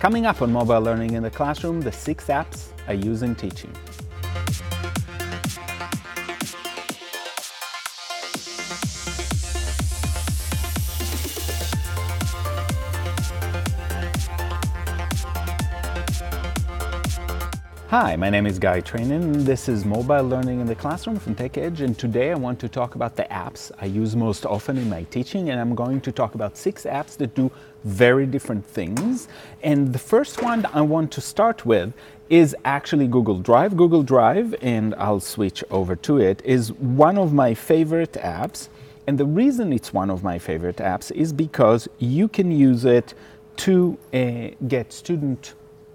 Coming up on Mobile Learning in the Classroom, the six apps I use in teaching. Hi, my name is Guy Trainin. This is Mobile Learning in the Classroom from TechEdge, and today I want to talk about the apps I use most often in my teaching, and I'm going to talk about six apps that do very different things. And the first one I want to start with is actually Google Drive. Google Drive, and I'll switch over to it, is one of my favorite apps. And the reason it's one of my favorite apps is because you can use it to uh, get student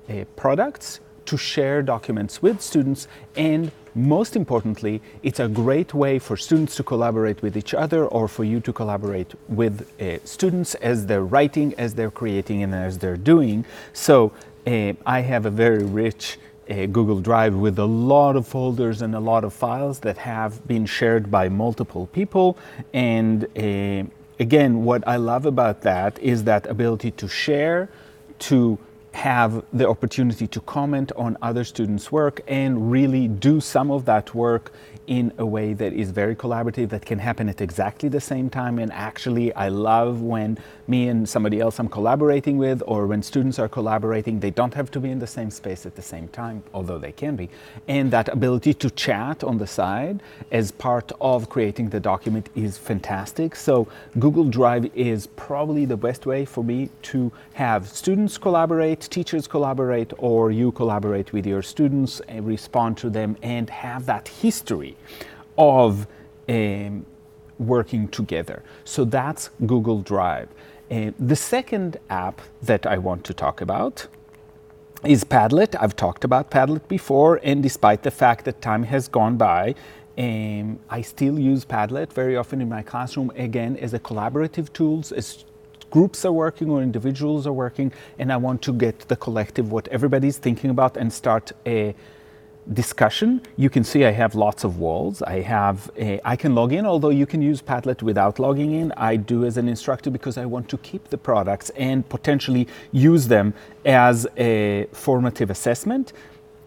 uh, products to share documents with students and most importantly, it's a great way for students to collaborate with each other or for you to collaborate with uh, students as they're writing, as they're creating, and as they're doing. So uh, I have a very rich uh, Google Drive with a lot of folders and a lot of files that have been shared by multiple people. And uh, again, what I love about that is that ability to share, to have the opportunity to comment on other students' work and really do some of that work in a way that is very collaborative, that can happen at exactly the same time. And actually, I love when me and somebody else I'm collaborating with, or when students are collaborating, they don't have to be in the same space at the same time, although they can be. And that ability to chat on the side as part of creating the document is fantastic. So, Google Drive is probably the best way for me to have students collaborate, teachers collaborate, or you collaborate with your students and respond to them and have that history of um, working together. So that's Google Drive. Uh, the second app that I want to talk about is Padlet. I've talked about Padlet before, and despite the fact that time has gone by, um, I still use Padlet very often in my classroom, again, as a collaborative tool, as groups are working or individuals are working, and I want to get the collective, what everybody's thinking about, and start a discussion, you can see I have lots of walls. I have, a, I can log in, although you can use Padlet without logging in. I do as an instructor because I want to keep the products and potentially use them as a formative assessment.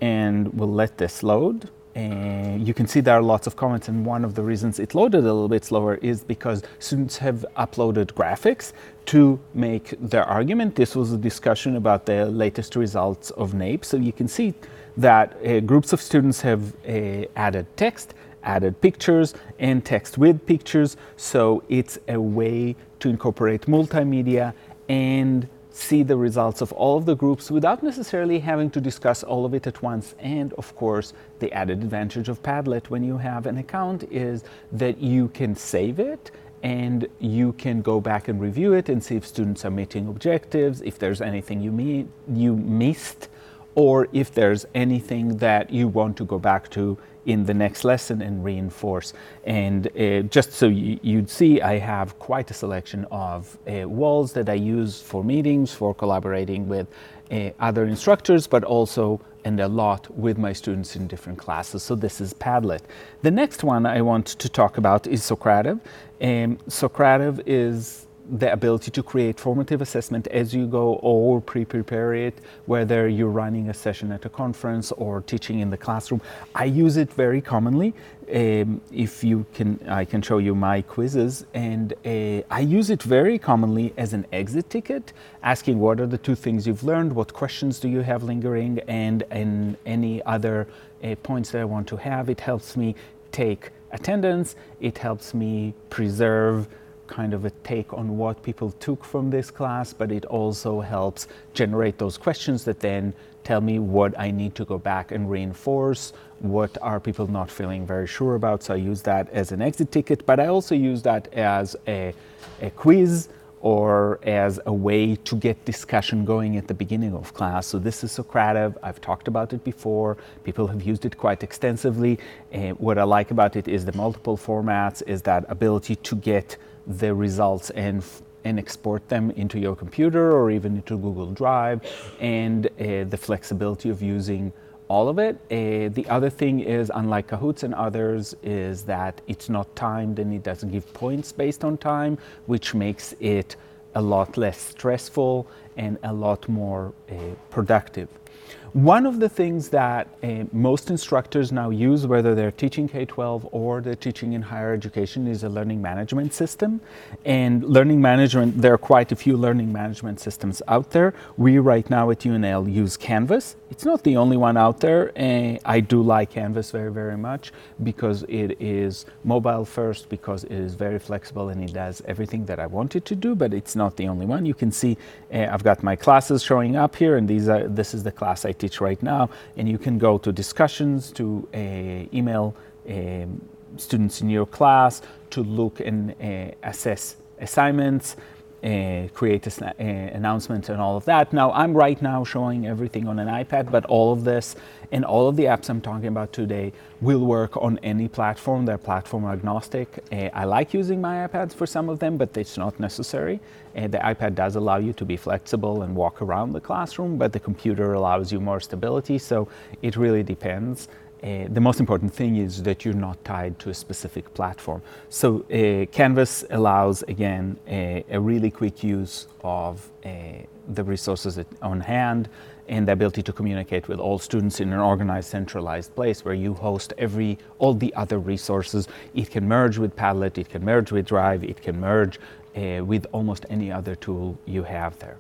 And we'll let this load. And you can see there are lots of comments, and one of the reasons it loaded a little bit slower is because students have uploaded graphics to make their argument. This was a discussion about the latest results of NAEP, so you can see that uh, groups of students have uh, added text, added pictures, and text with pictures. So it's a way to incorporate multimedia and see the results of all of the groups without necessarily having to discuss all of it at once. And of course, the added advantage of Padlet when you have an account is that you can save it and you can go back and review it and see if students are meeting objectives, if there's anything you, you missed or if there's anything that you want to go back to in the next lesson and reinforce. And uh, just so you, would see, I have quite a selection of uh, walls that I use for meetings, for collaborating with uh, other instructors, but also and a lot with my students in different classes. So this is Padlet. The next one I want to talk about is Socrative. Um, Socrative is the ability to create formative assessment as you go or pre-prepare it, whether you're running a session at a conference or teaching in the classroom. I use it very commonly. Um, if you can, I can show you my quizzes, and uh, I use it very commonly as an exit ticket, asking what are the two things you've learned, what questions do you have lingering, and, and any other uh, points that I want to have. It helps me take attendance, it helps me preserve kind of a take on what people took from this class, but it also helps generate those questions that then tell me what I need to go back and reinforce, what are people not feeling very sure about. So I use that as an exit ticket, but I also use that as a, a quiz or as a way to get discussion going at the beginning of class. So this is Socrative. I've talked about it before. People have used it quite extensively. What I like about it is the multiple formats, is that ability to get the results and and export them into your computer or even into Google Drive, and uh, the flexibility of using all of it. Uh, the other thing is, unlike Kahoots and others, is that it's not timed and it doesn't give points based on time, which makes it a lot less stressful and a lot more uh, productive. One of the things that uh, most instructors now use, whether they're teaching K-12 or they're teaching in higher education, is a learning management system. And learning management, there are quite a few learning management systems out there. We right now at UNL use Canvas. It's not the only one out there. Uh, I do like Canvas very, very much because it is mobile first, because it is very flexible and it does everything that I want it to do, but it's not the only one. You can see uh, I've got my classes showing up here and these are, this is the class I teach right now, and you can go to discussions, to uh, email um, students in your class, to look and uh, assess assignments, create an uh, announcement and all of that. Now, I'm right now showing everything on an iPad, but all of this and all of the apps I'm talking about today will work on any platform. They're platform agnostic. Uh, I like using my iPads for some of them, but it's not necessary. Uh, the iPad does allow you to be flexible and walk around the classroom, but the computer allows you more stability, so it really depends. Uh, the most important thing is that you're not tied to a specific platform. So uh, Canvas allows, again, a, a, really quick use of uh, the resources on hand and the ability to communicate with all students in an organized, centralized place where you host every, all the other resources. It can merge with Padlet, it can merge with Drive, it can merge uh, with almost any other tool you have there.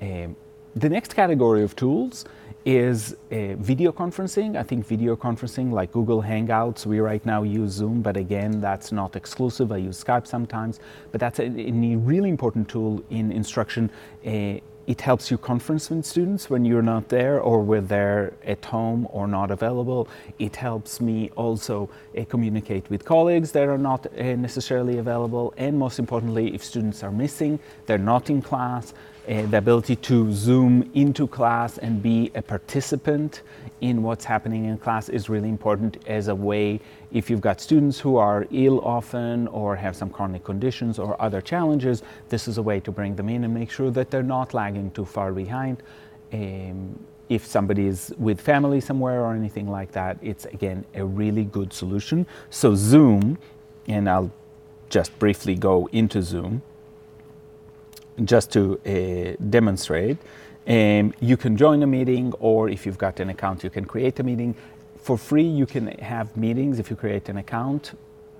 Um, the next category of tools is uh, video conferencing. I think video conferencing like Google Hangouts, we right now use Zoom, but again, that's not exclusive. I use Skype sometimes, but that's a, a really important tool in instruction. Uh, it helps you conference with students when you're not there or when they're at home or not available. It helps me also uh, communicate with colleagues that are not uh, necessarily available. And most importantly, if students are missing, they're not in class, the ability to zoom into class and be a participant in what's happening in class is really important as a way if you've got students who are ill often or have some chronic conditions or other challenges this is a way to bring them in and make sure that they're not lagging too far behind. Um, if somebody is with family somewhere or anything like that it's again a really good solution. So zoom and i'll just briefly go into zoom just to uh, demonstrate. Um, you can join a meeting, or if you've got an account, you can create a meeting. For free, you can have meetings if you create an account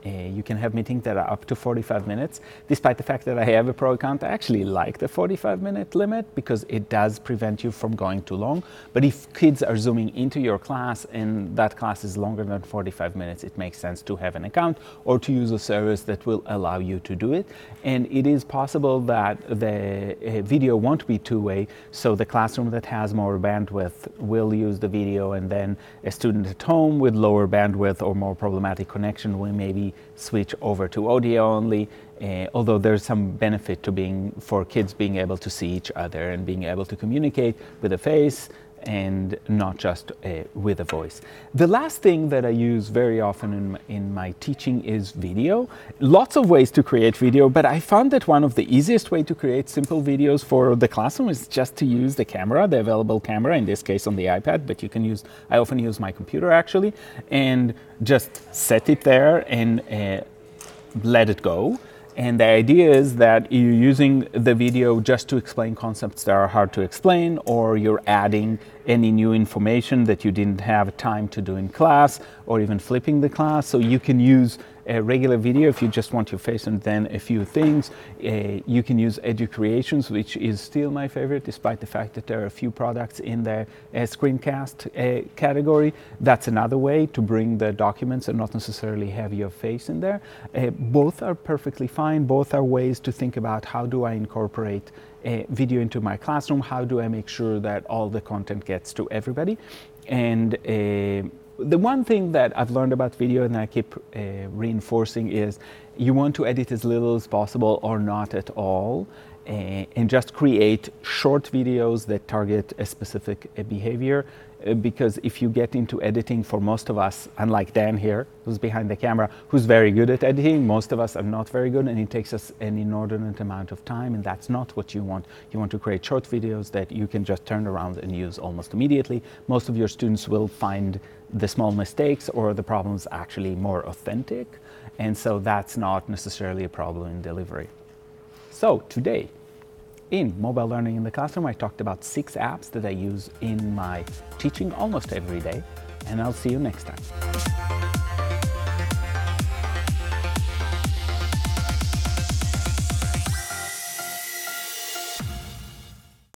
uh, you can have meetings that are up to 45 minutes. Despite the fact that I have a pro account, I actually like the 45 minute limit because it does prevent you from going too long. But if kids are zooming into your class and that class is longer than 45 minutes, it makes sense to have an account or to use a service that will allow you to do it. And it is possible that the uh, video won't be two-way, so the classroom that has more bandwidth will use the video and then a student at home with lower bandwidth or more problematic connection will maybe switch over to audio only, uh, although there's some benefit to being, for kids being able to see each other and being able to communicate with a face and not just uh, with a voice. The last thing that I use very often in my, in my teaching is video. Lots of ways to create video, but I found that one of the easiest way to create simple videos for the classroom is just to use the camera, the available camera, in this case on the iPad, but you can use, I often use my computer actually, and just set it there and uh, let it go. And the idea is that you're using the video just to explain concepts that are hard to explain, or you're adding any new information that you didn't have time to do in class, or even flipping the class. So you can use a regular video if you just want your face and then a few things. Uh, you can use EduCreations, which is still my favorite, despite the fact that there are a few products in the uh, screencast uh, category. That's another way to bring the documents and not necessarily have your face in there. Uh, both are perfectly fine. Both are ways to think about how do I incorporate video into my classroom? How do I make sure that all the content gets to everybody? And uh, the one thing that I've learned about video and I keep uh, reinforcing is you want to edit as little as possible or not at all and just create short videos that target a specific uh, behavior uh, because if you get into editing for most of us, unlike Dan here, who's behind the camera, who's very good at editing, most of us are not very good and it takes us an inordinate amount of time and that's not what you want. You want to create short videos that you can just turn around and use almost immediately. Most of your students will find the small mistakes or the problems actually more authentic and so that's not necessarily a problem in delivery. So today, In Mobile Learning in the Classroom, I talked about six apps that I use in my teaching almost every day, and I'll see you next time.